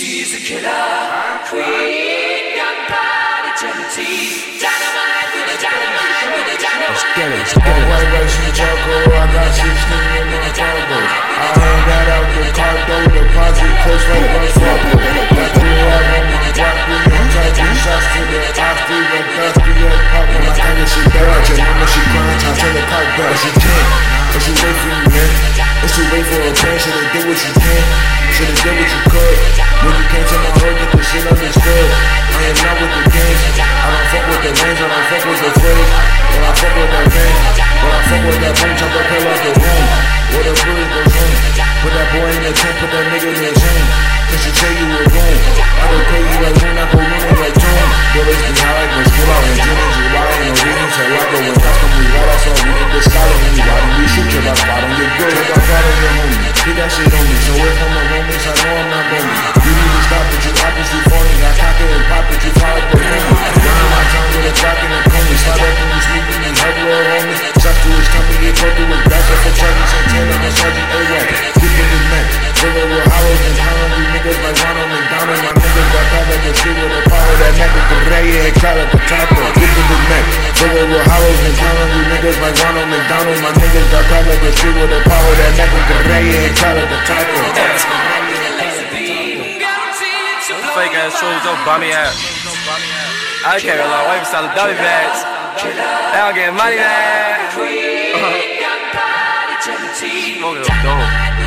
She's a killer queen, body gelatine, dynamite with a dynamite with a dynamite. Let's get it, let's get it. White rice and charcoal, I got 16 in my cargo. I hang that out the car door, deposit close like plan, should've did what you can, should've did what you could. When you came to my hood, get the shit understood. I am not with the games, I don't fuck with the names, I don't fuck with the phrase. But I fuck with that man, but I fuck with that boom, chop the pill out the room. Where the bullet goes in. Put that boy in the tent, put that nigga in the chain. Cause you say you were gone. I shit on with hollows and hungry niggas like Ronald McDonald. My niggas got power like the shit with the power that with the ray and at the top. Fake ass shows, don't bummy ass. I can't rely on selling dummy bags. They don't get money, back. Young body dope.